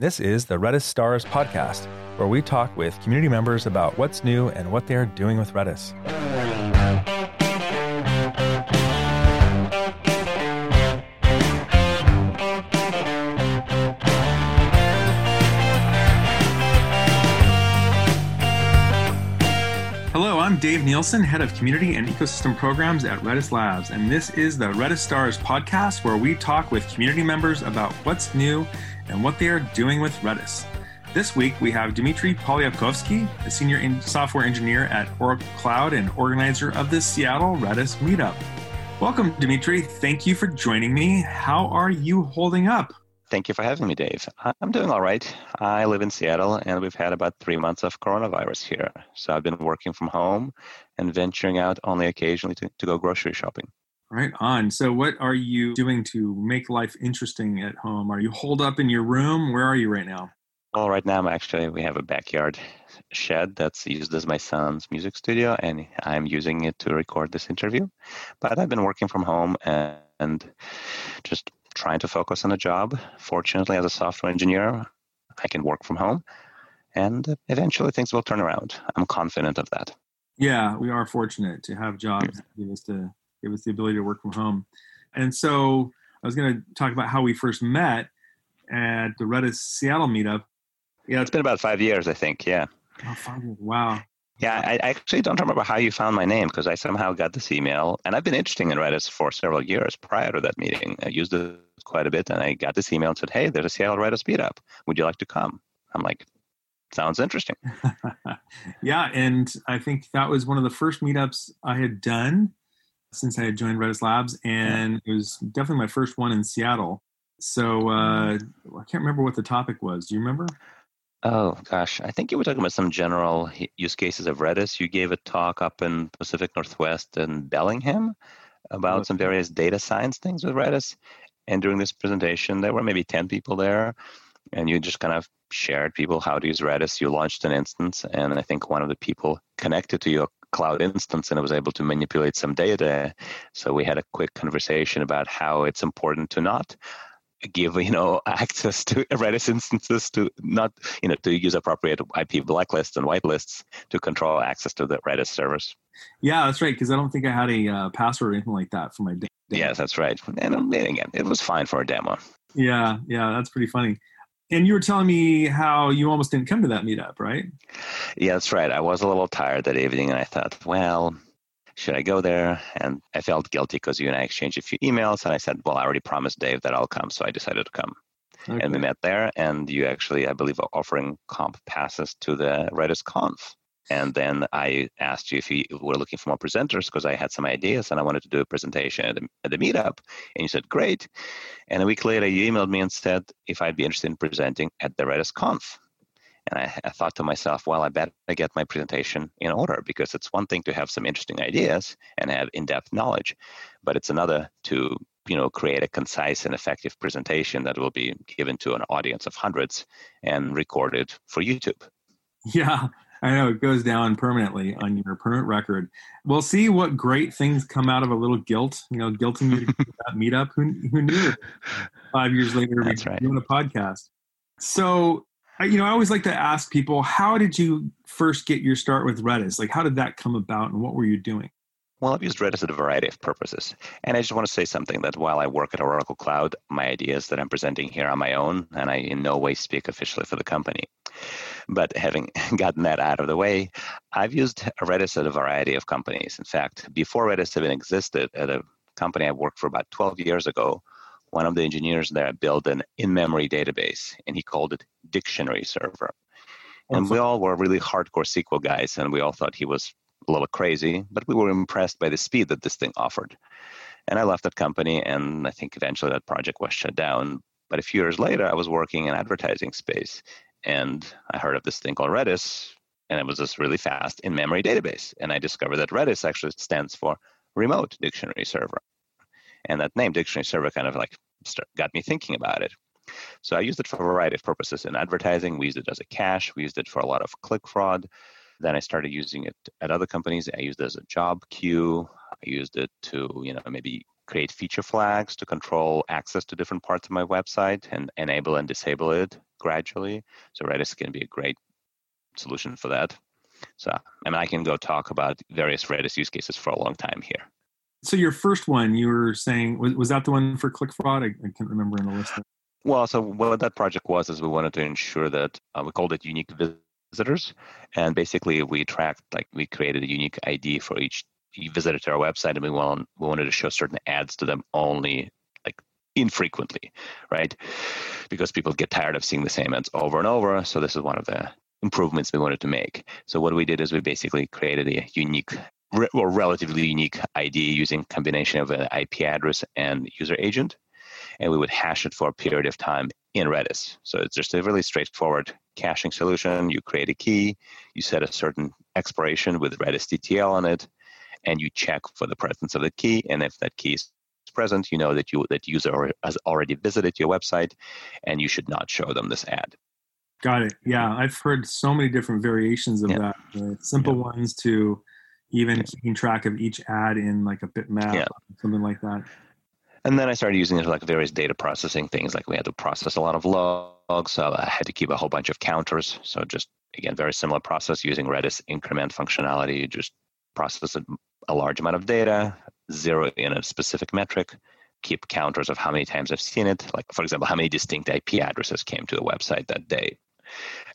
This is the Redis Stars podcast, where we talk with community members about what's new and what they are doing with Redis. Hello, I'm Dave Nielsen, head of community and ecosystem programs at Redis Labs, and this is the Redis Stars podcast, where we talk with community members about what's new and what they are doing with Redis. This week, we have Dmitry Polyakovsky, a senior software engineer at Oracle Cloud and organizer of the Seattle Redis Meetup. Welcome, Dmitry. Thank you for joining me. How are you holding up? Thank you for having me, Dave. I'm doing all right. I live in Seattle, and we've had about three months of coronavirus here. So I've been working from home and venturing out only occasionally to, to go grocery shopping. Right on. So, what are you doing to make life interesting at home? Are you holed up in your room? Where are you right now? Well, right now, actually, we have a backyard shed that's used as my son's music studio, and I'm using it to record this interview. But I've been working from home and just trying to focus on a job. Fortunately, as a software engineer, I can work from home, and eventually things will turn around. I'm confident of that. Yeah, we are fortunate to have jobs hmm. that give us to give us the ability to work from home. And so I was going to talk about how we first met at the Redis Seattle meetup. Yeah, it's been about five years, I think. Yeah. Oh, five years. Wow. Yeah, I actually don't remember how you found my name because I somehow got this email, and I've been interested in Redis for several years prior to that meeting. I used it quite a bit, and I got this email and said, "Hey, there's a Seattle Redis meetup. Would you like to come?" I'm like, "Sounds interesting." yeah, and I think that was one of the first meetups I had done since I had joined Redis Labs, and it was definitely my first one in Seattle. So uh, I can't remember what the topic was. Do you remember? Oh gosh, I think you were talking about some general use cases of Redis. You gave a talk up in Pacific Northwest in Bellingham about some various data science things with Redis. And during this presentation, there were maybe 10 people there, and you just kind of shared people how to use Redis. You launched an instance, and I think one of the people connected to your cloud instance and I was able to manipulate some data. So we had a quick conversation about how it's important to not give you know access to Redis instances to not you know to use appropriate IP blacklists and whitelists to control access to the Redis servers. Yeah, that's right. Because I don't think I had a uh, password or anything like that for my demo. Yes, that's right. And um, again, it was fine for a demo. Yeah, yeah, that's pretty funny. And you were telling me how you almost didn't come to that meetup, right? Yeah, that's right. I was a little tired that evening, and I thought, well, should I go there? And I felt guilty because you and I exchanged a few emails, and I said, well, I already promised Dave that I'll come, so I decided to come. Okay. And we met there, and you actually, I believe, are offering comp passes to the Redis Conf. And then I asked you if you were looking for more presenters because I had some ideas and I wanted to do a presentation at the, at the meetup. And you said, great. And a week later, you emailed me and said if I'd be interested in presenting at the Redis Conf. And I, I thought to myself, well, I better get my presentation in order because it's one thing to have some interesting ideas and have in-depth knowledge, but it's another to you know create a concise and effective presentation that will be given to an audience of hundreds and recorded for YouTube. Yeah, I know it goes down permanently on your permanent record. We'll see what great things come out of a little guilt. You know, guilting you to that meetup. Who, who knew? Five years later, That's right. doing a podcast. So, you know, I always like to ask people, how did you first get your start with Redis? Like, how did that come about, and what were you doing? Well, I've used Redis at a variety of purposes. And I just want to say something that while I work at Oracle Cloud, my ideas that I'm presenting here are my own, and I in no way speak officially for the company. But having gotten that out of the way, I've used Redis at a variety of companies. In fact, before Redis even existed at a company I worked for about 12 years ago, one of the engineers there built an in-memory database, and he called it Dictionary Server. And we all were really hardcore SQL guys, and we all thought he was a little crazy, but we were impressed by the speed that this thing offered. And I left that company, and I think eventually that project was shut down. But a few years later, I was working in advertising space, and I heard of this thing called Redis, and it was this really fast in-memory database. And I discovered that Redis actually stands for Remote Dictionary Server, and that name, Dictionary Server, kind of like got me thinking about it. So I used it for a variety of purposes in advertising. We used it as a cache. We used it for a lot of click fraud. Then I started using it at other companies. I used it as a job queue. I used it to, you know, maybe create feature flags to control access to different parts of my website and enable and disable it gradually. So Redis can be a great solution for that. So I mean, I can go talk about various Redis use cases for a long time here. So your first one, you were saying, was, was that the one for click fraud? I, I can't remember in the list. Well, so what that project was is we wanted to ensure that uh, we called it unique visitors, and basically we tracked like we created a unique ID for each visitor to our website, and we want we wanted to show certain ads to them only like infrequently, right? Because people get tired of seeing the same ads over and over. So this is one of the improvements we wanted to make. So what we did is we basically created a unique or relatively unique ID using combination of an IP address and user agent, and we would hash it for a period of time in Redis. So it's just a really straightforward caching solution. You create a key, you set a certain expiration with Redis TTL on it, and you check for the presence of the key. And if that key is present, you know that you that user has already visited your website, and you should not show them this ad. Got it. Yeah, I've heard so many different variations of yeah. that. simple yeah. ones to even yeah. keeping track of each ad in like a bitmap, something like that. And then I started using it for like various data processing things. Like we had to process a lot of logs, so I had to keep a whole bunch of counters. So just again, very similar process using Redis increment functionality. You just process a large amount of data, zero in a specific metric, keep counters of how many times I've seen it. Like for example, how many distinct IP addresses came to the website that day,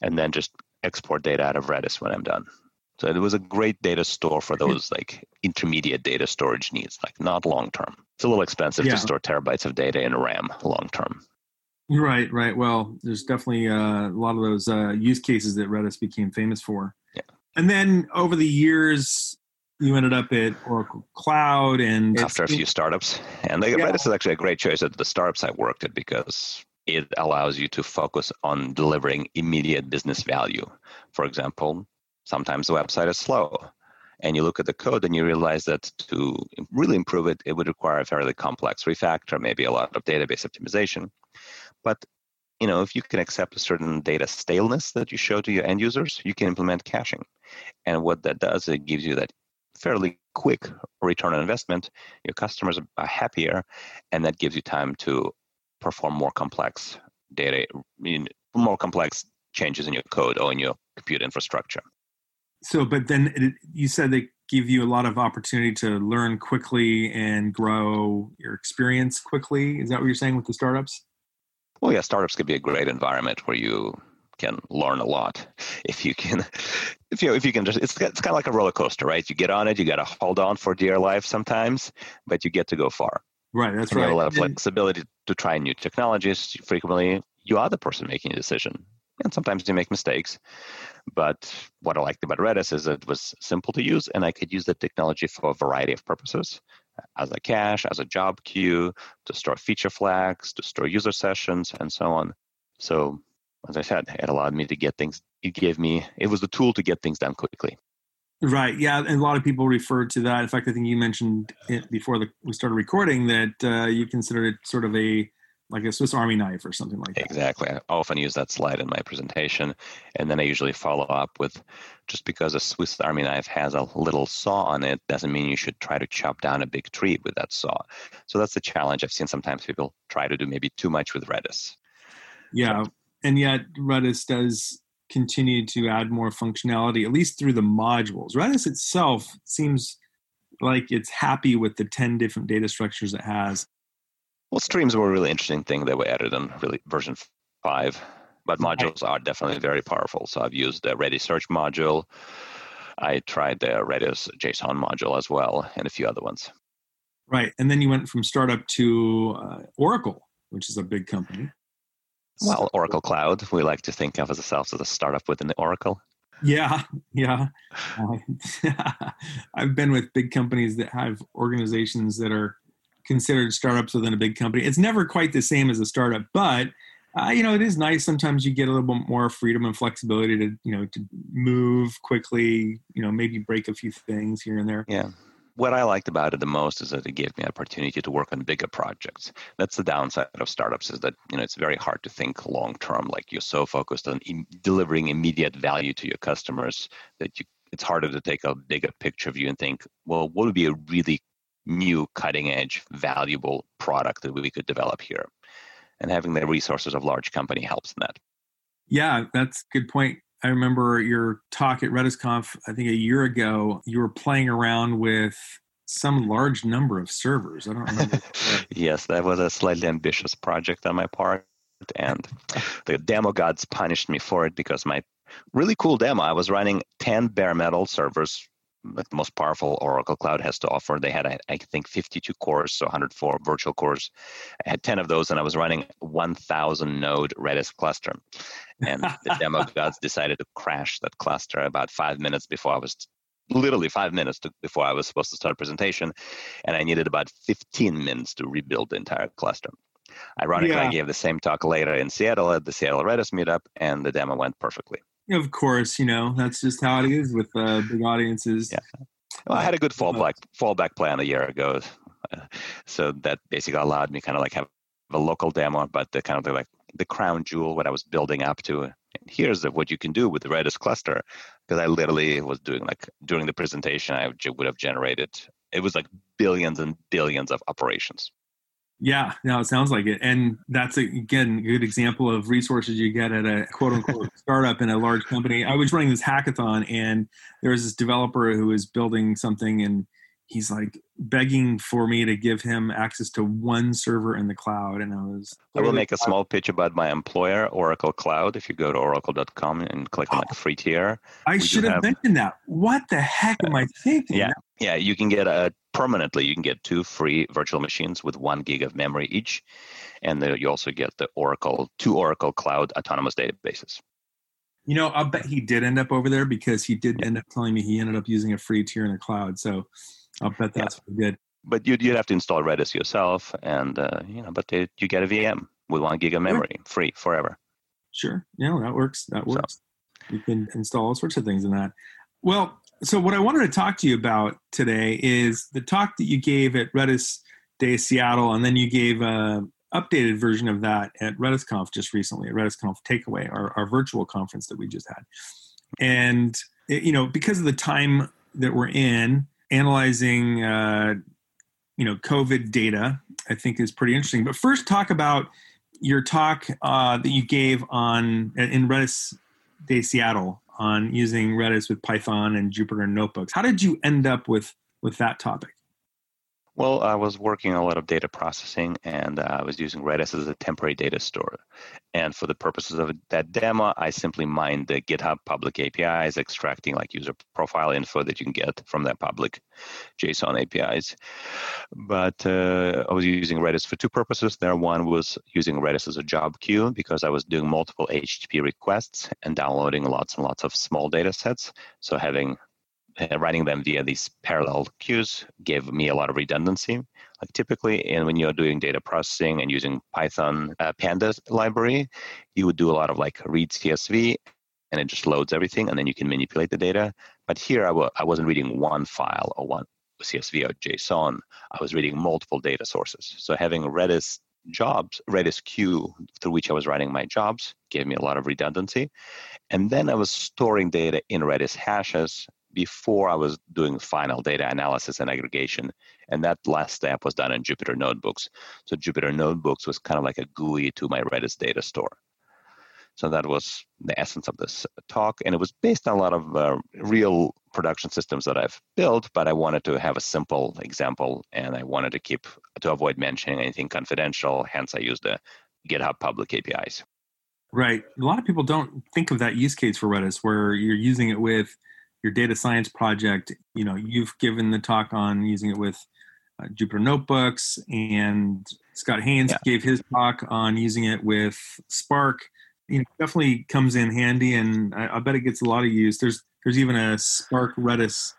and then just export data out of Redis when I'm done. So it was a great data store for those like intermediate data storage needs, like not long term. It's a little expensive yeah. to store terabytes of data in RAM long term. Right, right. Well, there's definitely uh, a lot of those uh, use cases that Redis became famous for. Yeah. And then over the years, you ended up at Oracle Cloud and after a few startups. And yeah. Redis is actually a great choice at the startups I worked at because it allows you to focus on delivering immediate business value. For example, sometimes the website is slow and you look at the code and you realize that to really improve it, it would require a fairly complex refactor, maybe a lot of database optimization. But you know, if you can accept a certain data staleness that you show to your end users, you can implement caching. And what that does, it gives you that fairly quick return on investment. Your customers are happier, and that gives you time to perform more complex data, more complex changes in your code or in your compute infrastructure so but then it, you said they give you a lot of opportunity to learn quickly and grow your experience quickly. Is that what you're saying with the startups? Well yeah startups could be a great environment where you can learn a lot if you can if you if you can just it's, it's kind of like a roller coaster right? You get on it you got to hold on for dear life sometimes but you get to go far. Right that's and right you have a lot of flexibility to try new technologies frequently. You are the person making a decision and sometimes you make mistakes but what I liked about Redis is it was simple to use, and I could use the technology for a variety of purposes as a cache, as a job queue, to store feature flags, to store user sessions, and so on. So, as I said, it allowed me to get things, it gave me, it was the tool to get things done quickly. Right. Yeah. And a lot of people refer to that. In fact, I think you mentioned it before the, we started recording that uh, you considered it sort of a like a Swiss Army knife or something like that. Exactly. I often use that slide in my presentation. And then I usually follow up with just because a Swiss Army knife has a little saw on it doesn't mean you should try to chop down a big tree with that saw. So that's the challenge. I've seen sometimes people try to do maybe too much with Redis. Yeah. So, and yet Redis does continue to add more functionality, at least through the modules. Redis itself seems like it's happy with the 10 different data structures it has well, streams were a really interesting thing that were added in really version five, but modules are definitely very powerful. So I've used the Redis Search module. I tried the Redis JSON module as well, and a few other ones. Right, and then you went from startup to uh, Oracle, which is a big company. Well, Oracle Cloud, we like to think of ourselves as a startup within the Oracle. Yeah, yeah. Uh, I've been with big companies that have organizations that are considered startups within a big company. It's never quite the same as a startup, but uh, you know, it is nice. Sometimes you get a little bit more freedom and flexibility to, you know, to move quickly. You know, maybe break a few things here and there. Yeah. What I liked about it the most is that it gave me opportunity to work on bigger projects. That's the downside of startups is that you know it's very hard to think long term. Like you're so focused on delivering immediate value to your customers that you it's harder to take a bigger picture view and think, well, what would be a really new cutting edge valuable product that we could develop here and having the resources of large company helps in that Yeah, that's a good point. I remember your talk at RedisConf, I think a year ago, you were playing around with some large number of servers. I don't remember. yes, that was a slightly ambitious project on my part. And the demo gods punished me for it because my really cool demo, I was running 10 bare metal servers the most powerful Oracle Cloud has to offer. They had, I think, 52 cores, so 104 virtual cores. I had 10 of those, and I was running 1,000 node Redis cluster. And the demo gods decided to crash that cluster about five minutes before I was literally five minutes to, before I was supposed to start presentation, and I needed about 15 minutes to rebuild the entire cluster. Ironically, yeah. I gave the same talk later in Seattle at the Seattle Redis meetup, and the demo went perfectly. Of course, you know that's just how it is with uh, big audiences. Yeah. Well, I had a good fallback fallback plan a year ago, so that basically allowed me kind of like have a local demo, but the kind of the, like the crown jewel what I was building up to. And here's the, what you can do with the Redis cluster, because I literally was doing like during the presentation, I would have generated it was like billions and billions of operations. Yeah, no, it sounds like it. And that's, a, again, a good example of resources you get at a quote unquote startup in a large company. I was running this hackathon, and there was this developer who was building something, and he's like begging for me to give him access to one server in the cloud. And I was. I will make a small pitch about my employer, Oracle Cloud. If you go to oracle.com and click on like oh, free tier, I should have, have mentioned that. What the heck am I uh, thinking? Yeah, yeah, you can get a permanently. You can get two free virtual machines with one gig of memory each, and then you also get the Oracle two Oracle Cloud autonomous databases. You know, I'll bet he did end up over there because he did end up telling me he ended up using a free tier in the cloud. So I'll bet that's yeah. good. But you'd, you'd have to install Redis yourself, and uh, you know, but they, you get a VM with one gig of memory, sure. free forever. Sure, yeah, that works. That works. So. You can install all sorts of things in that. Well, so, what I wanted to talk to you about today is the talk that you gave at Redis Day Seattle, and then you gave a updated version of that at RedisConf just recently, at RedisConf Takeaway, our, our virtual conference that we just had. And, it, you know, because of the time that we're in, analyzing, uh, you know, COVID data, I think is pretty interesting. But first, talk about your talk uh, that you gave on in Redis Day Seattle on using Redis with Python and Jupyter notebooks. How did you end up with with that topic? Well, I was working a lot of data processing and uh, I was using Redis as a temporary data store. And for the purposes of that demo, I simply mined the GitHub public APIs, extracting like user profile info that you can get from that public JSON APIs. But uh, I was using Redis for two purposes. There, one was using Redis as a job queue because I was doing multiple HTTP requests and downloading lots and lots of small data sets. So having uh, writing them via these parallel queues gave me a lot of redundancy. Like typically, and when you're doing data processing and using Python uh, Pandas library, you would do a lot of like read CSV, and it just loads everything, and then you can manipulate the data. But here, I w- I wasn't reading one file or one CSV or JSON. I was reading multiple data sources. So having Redis jobs, Redis queue through which I was writing my jobs gave me a lot of redundancy. And then I was storing data in Redis hashes before I was doing final data analysis and aggregation. And that last step was done in Jupyter Notebooks. So Jupyter Notebooks was kind of like a GUI to my Redis data store. So that was the essence of this talk. And it was based on a lot of uh, real production systems that I've built, but I wanted to have a simple example and I wanted to keep, to avoid mentioning anything confidential. Hence, I used the GitHub public APIs. Right. A lot of people don't think of that use case for Redis where you're using it with your data science project, you know, you've given the talk on using it with uh, Jupyter Notebooks, and Scott Haines yeah. gave his talk on using it with Spark. You know, definitely comes in handy, and I, I bet it gets a lot of use. There's there's even a Spark Redis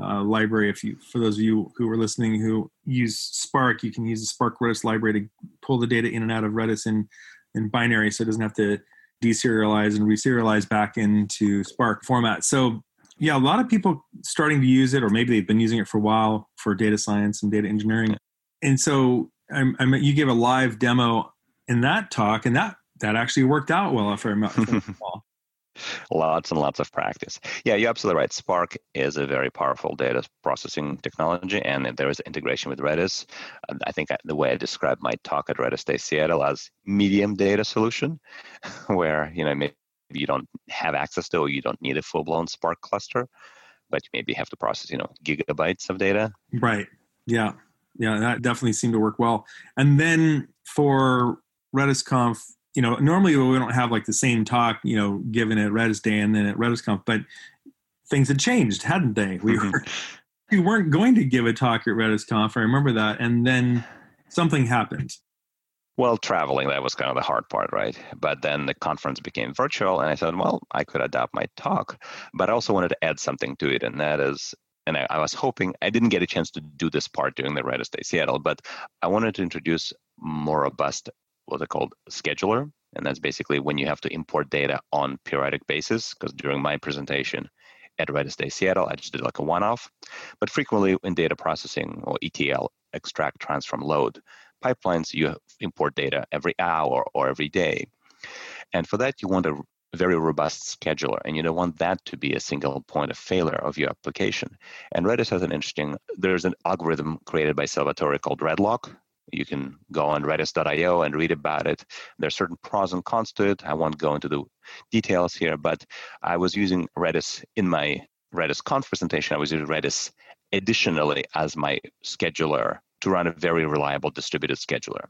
uh, library. If you, for those of you who are listening who use Spark, you can use the Spark Redis library to pull the data in and out of Redis in in binary, so it doesn't have to deserialize and reserialize back into Spark format. So yeah, a lot of people starting to use it, or maybe they've been using it for a while for data science and data engineering. And so I, I you gave a live demo in that talk, and that that actually worked out well. If I remember, lots and lots of practice. Yeah, you're absolutely right. Spark is a very powerful data processing technology, and there is integration with Redis. I think uh, the way I described my talk at Redis Day Seattle as medium data solution, where you know maybe you don't have access to or you don't need a full-blown Spark cluster, but you maybe have to process, you know, gigabytes of data. Right. Yeah. Yeah, that definitely seemed to work well. And then for RedisConf, you know, normally we don't have like the same talk, you know, given at Redis Day and then at RedisConf, but things had changed, hadn't they? We mm-hmm. were we weren't going to give a talk at RedisConf. I remember that, and then something happened. Well, traveling, that was kind of the hard part, right? But then the conference became virtual, and I thought, well, I could adapt my talk, but I also wanted to add something to it, and that is, and I, I was hoping, I didn't get a chance to do this part during the Redis Day Seattle, but I wanted to introduce more robust, what's it called, scheduler. And that's basically when you have to import data on periodic basis, because during my presentation, at Redis Day Seattle. I just did like a one off. But frequently in data processing or ETL, extract, transform, load pipelines, you import data every hour or every day. And for that, you want a very robust scheduler, and you don't want that to be a single point of failure of your application. And Redis has an interesting, there's an algorithm created by Salvatore called Redlock. You can go on redis.io and read about it. There are certain pros and cons to it. I won't go into the details here, but I was using Redis in my Redis conf presentation. I was using Redis additionally as my scheduler to run a very reliable distributed scheduler.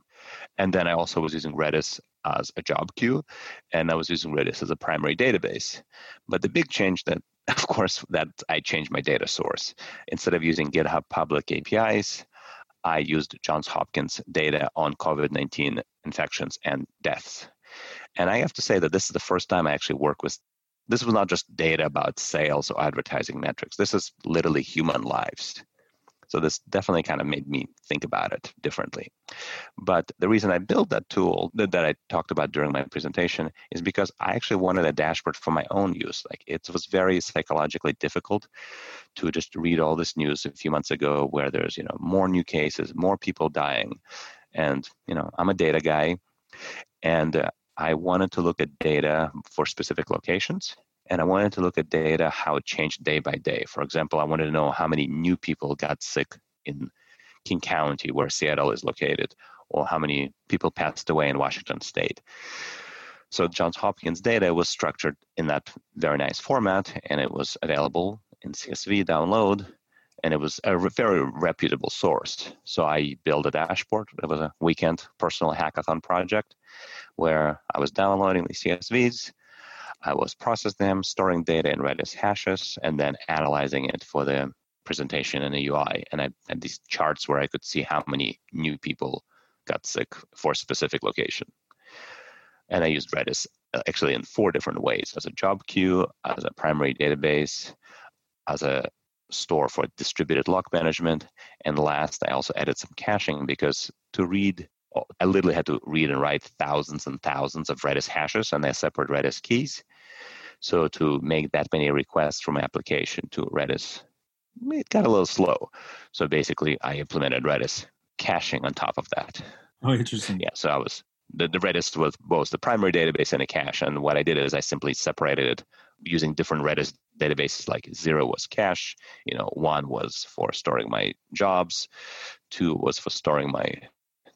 And then I also was using Redis as a job queue, and I was using Redis as a primary database. But the big change that, of course, that I changed my data source. Instead of using GitHub public APIs, I used Johns Hopkins data on COVID 19 infections and deaths. And I have to say that this is the first time I actually work with this was not just data about sales or advertising metrics. This is literally human lives. So this definitely kind of made me think about it differently. But the reason I built that tool that, that I talked about during my presentation is because I actually wanted a dashboard for my own use. Like it was very psychologically difficult to just read all this news a few months ago where there's, you know, more new cases, more people dying. And, you know, I'm a data guy and uh, I wanted to look at data for specific locations and I wanted to look at data, how it changed day by day. For example, I wanted to know how many new people got sick in King County, where Seattle is located, or how many people passed away in Washington state. So Johns Hopkins data was structured in that very nice format, and it was available in CSV download, and it was a very reputable source. So I built a dashboard. It was a weekend personal hackathon project where I was downloading the CSVs, I was processing them, storing data in Redis hashes, and then analyzing it for the presentation in the UI. And I had these charts where I could see how many new people got sick for a specific location. And I used Redis uh, actually in four different ways as a job queue, as a primary database, as a store for distributed lock management. And last, I also added some caching because to read I literally had to read and write thousands and thousands of Redis hashes and their separate Redis keys. So to make that many requests from application to Redis, it got a little slow. So basically, I implemented Redis caching on top of that. Oh, interesting. Yeah. So I was the, the Redis was both the primary database and a cache. And what I did is I simply separated it using different Redis databases. Like zero was cache, you know, one was for storing my jobs, two was for storing my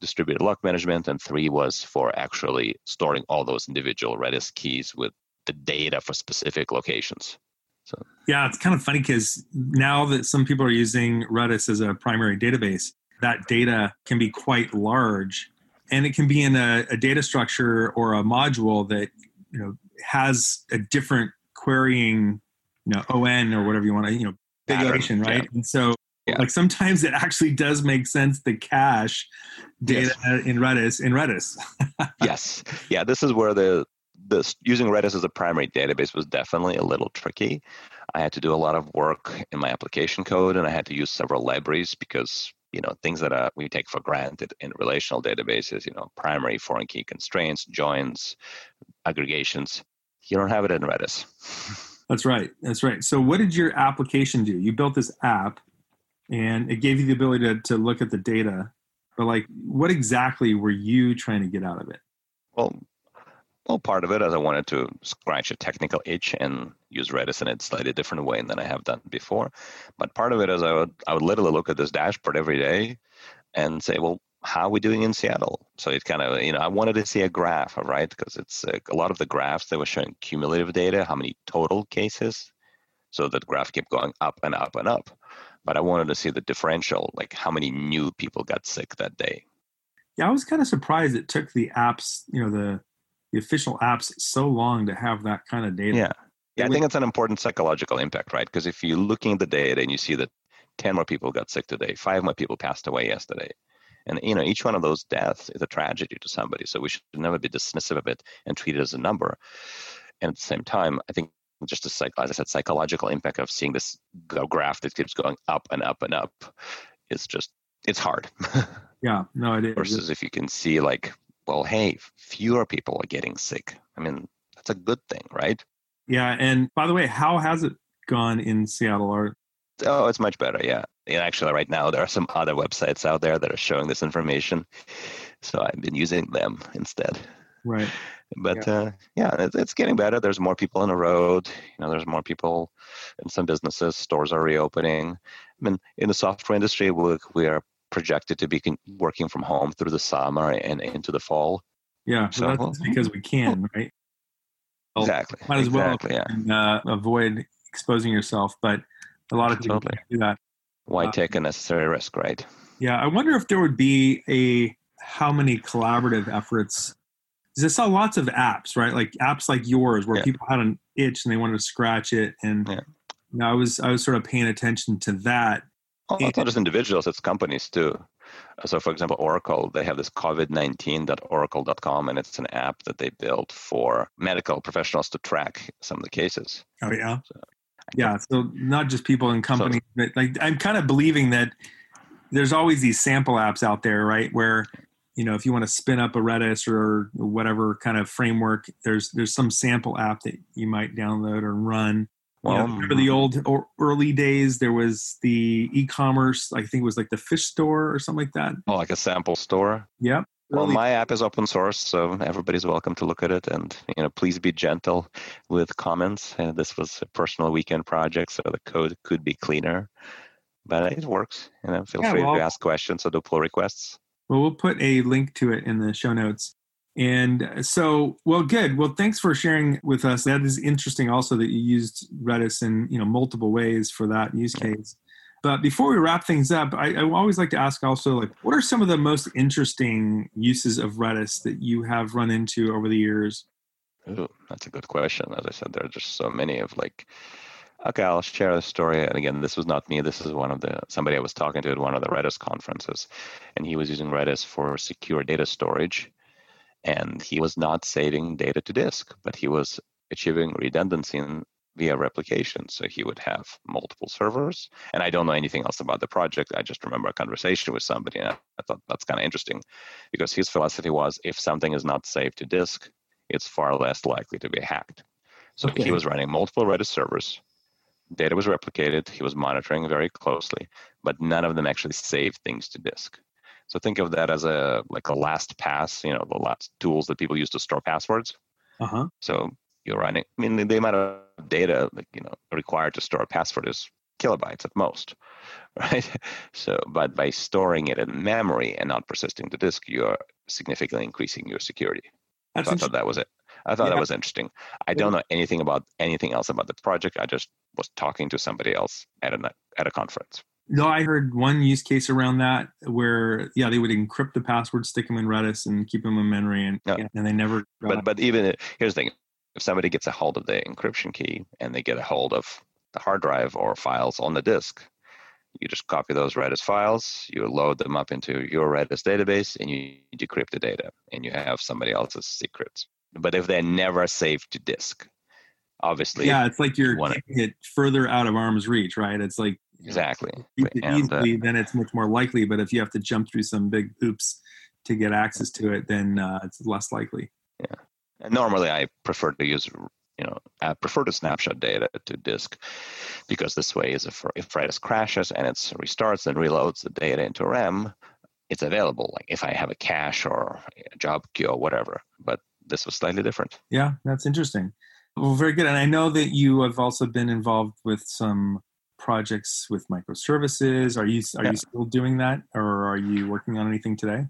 distributed lock management, and three was for actually storing all those individual Redis keys with the data for specific locations. So yeah, it's kind of funny because now that some people are using Redis as a primary database, that data can be quite large, and it can be in a, a data structure or a module that you know has a different querying, you know, on or whatever you want to, you know, configuration, right? Yeah. And so yeah. Like sometimes it actually does make sense to cache data yes. in Redis in Redis. yes. Yeah, this is where the using Redis as a primary database was definitely a little tricky. I had to do a lot of work in my application code and I had to use several libraries because you know things that uh, we take for granted in relational databases, you know, primary foreign key constraints, joins, aggregations. You don't have it in Redis. That's right. That's right. So what did your application do? You built this app and it gave you the ability to, to look at the data but like what exactly were you trying to get out of it well well part of it is i wanted to scratch a technical itch and use redis in a slightly different way than i have done before but part of it is i would i would literally look at this dashboard every day and say well how are we doing in Seattle? So it kind of, you know, I wanted to see a graph, right? Because it's uh, a lot of the graphs that were showing cumulative data, how many total cases. So that graph kept going up and up and up. But I wanted to see the differential, like how many new people got sick that day. Yeah, I was kind of surprised it took the apps, you know, the the official apps so long to have that kind of data. Yeah. Yeah, I think it's an important psychological impact, right? Because if you're looking at the data and you see that 10 more people got sick today, five more people passed away yesterday, and you know, each one of those deaths is a tragedy to somebody. So we should never be dismissive of it and treat it as a number. And at the same time, I think just a psych, as I said, psychological impact of seeing this graph that keeps going up and up and up is just it's hard. yeah, no, it is. Versus if you can see like, well, hey, fewer people are getting sick. I mean, that's a good thing, right? Yeah, and by the way, how has it gone in Seattle? Or oh, it's much better. Yeah, and actually, right now there are some other websites out there that are showing this information, so I've been using them instead. Right. But yeah, uh, yeah it's, it's getting better. There's more people on the road. You know, there's more people in some businesses. Stores are reopening. I mean, in the software industry, we we are projected to be working from home through the summer and into the fall. Yeah, so, so that's because we can, right? Well, exactly. Might as exactly, well yeah. uh, avoid exposing yourself, but a lot of people totally. do that. Why uh, take a necessary risk, right? Yeah, I wonder if there would be a how many collaborative efforts. Because I saw lots of apps, right? Like apps like yours, where yeah. people had an itch and they wanted to scratch it, and yeah. you know, I was I was sort of paying attention to that. Well, it's not just individuals; it's companies too. Uh, so, for example, Oracle, they have this COVID-19.oracle.com, and it's an app that they built for medical professionals to track some of the cases. Oh yeah, so, yeah. So not just people and companies, so, but like I'm kind of believing that there's always these sample apps out there, right? Where you know if you want to spin up a Redis or whatever kind of framework, there's there's some sample app that you might download or run well, yeah, remember the old or early days? There was the e-commerce. I think it was like the fish store or something like that. Oh, like a sample store. Yep. Well, my app is open source, so everybody's welcome to look at it. And you know, please be gentle with comments. Uh, this was a personal weekend project, so the code could be cleaner, but it works. You know, feel yeah, free well, to ask questions or do pull requests. Well, we'll put a link to it in the show notes. And uh, so, well, good. Well, thanks for sharing with us. That is interesting also that you used Redis in, you know, multiple ways for that use case. But before we wrap things up, I, I, always like to ask also, like, what are some of the most interesting uses of Redis that you have run into over the years? Ooh, that's a good question. As I said, there are just so many of like, okay, I'll share the story. And again, this was not me. This is one of the somebody I was talking to at one of the Redis conferences, and he was using Redis for secure data storage and he was not saving data to disk, but he was achieving redundancy in, via replication. So he would have multiple servers. And I don't know anything else about the project. I just remember a conversation with somebody, and I thought that's kind of interesting because his philosophy was if something is not saved to disk, it's far less likely to be hacked. So okay. he was running multiple Redis servers. Data was replicated. He was monitoring very closely, but none of them actually saved things to disk. So think of that as a like a LastPass, you know, the last tools that people use to store passwords. Uh-huh. So you're running. I mean, the amount of data like you know required to store a password is kilobytes at most, right? So, but by storing it in memory and not persisting to disk, you are significantly increasing your security. That's so I thought that was it. I thought yeah. that was interesting. I don't know anything about anything else about the project. I just was talking to somebody else at a at a conference. No, I heard one use case around that where yeah they would encrypt the password, stick them in Redis, and keep them in memory, and and they never. But but even here's the thing: if somebody gets a hold of the encryption key and they get a hold of the hard drive or files on the disk, you just copy those Redis files, you load them up into your Redis database, and you decrypt the data, and you have somebody else's secrets. But if they're never saved to disk, obviously, yeah, it's like you're you it further out of arm's reach, right? It's like Exactly. It and, easily, uh, then it's much more likely. But if you have to jump through some big hoops to get access to it, then uh, it's less likely. Yeah. And normally, I prefer to use you know I prefer to snapshot data to disk because this way is if if Redis crashes and it restarts and reloads the data into RAM, it's available. Like if I have a cache or a job queue or whatever. But this was slightly different. Yeah, that's interesting. Well, very good. And I know that you have also been involved with some projects with microservices. Are you are yeah. you still doing that, or are you working on anything today?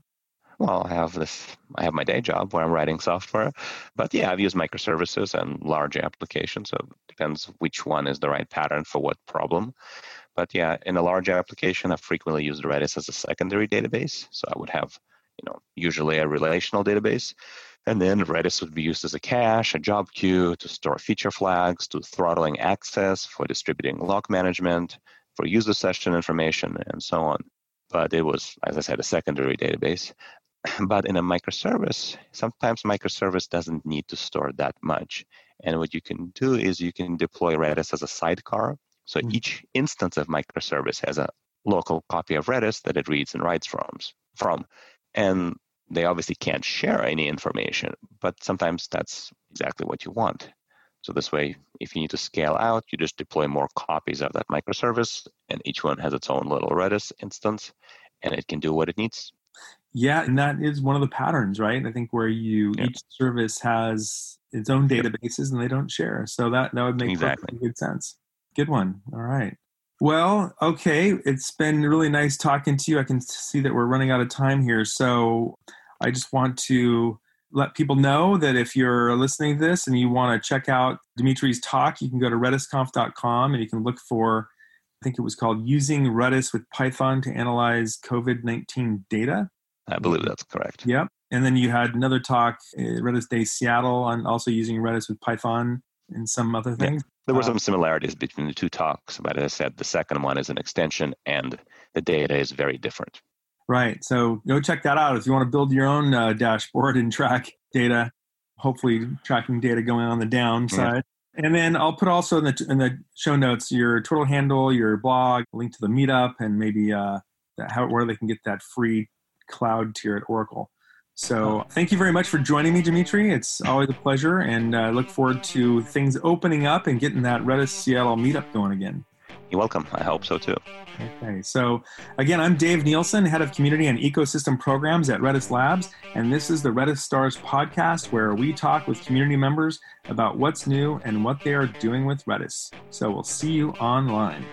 Well, I have this. I have my day job where I'm writing software, but yeah, I've used microservices and large applications. So it depends which one is the right pattern for what problem. But yeah, in a large application, I frequently use Redis as a secondary database. So I would have, you know, usually a relational database. And then Redis would be used as a cache, a job queue to store feature flags, to throttling access, for distributing lock management, for user session information, and so on. But it was, as I said, a secondary database. But in a microservice, sometimes microservice doesn't need to store that much. And what you can do is you can deploy Redis as a sidecar. So mm-hmm. each instance of microservice has a local copy of Redis that it reads and writes from. from. And they obviously can't share any information, but sometimes that's exactly what you want. So this way, if you need to scale out, you just deploy more copies of that microservice, and each one has its own little Redis instance, and it can do what it needs. Yeah, and that is one of the patterns, right? I think where you yeah. each service has its own databases and they don't share. So that that would make exactly. good sense. Good one. All right. Well, okay. It's been really nice talking to you. I can see that we're running out of time here. So I just want to let people know that if you're listening to this and you want to check out Dmitry's talk, you can go to redisconf.com and you can look for, I think it was called Using Redis with Python to Analyze COVID 19 Data. I believe that's correct. Yep. And then you had another talk, uh, Redis Day Seattle, on also using Redis with Python and some other things. Yeah. There were uh, some similarities between the two talks, but as I said, the second one is an extension and the data is very different. Right. So go check that out if you want to build your own uh, dashboard and track data, hopefully tracking data going on the downside. Yeah. And then I'll put also in the in the show notes your Twitter handle, your blog, link to the meetup, and maybe uh, how where they can get that free cloud tier at Oracle. So thank you very much for joining me, Dmitry. It's always a pleasure, and I uh, look forward to things opening up and getting that Redis Seattle meetup going again. You're welcome. I hope so too. Okay. So again, I'm Dave Nielsen, head of community and ecosystem programs at Redis Labs, and this is the Redis Stars podcast where we talk with community members about what's new and what they are doing with Redis. So we'll see you online.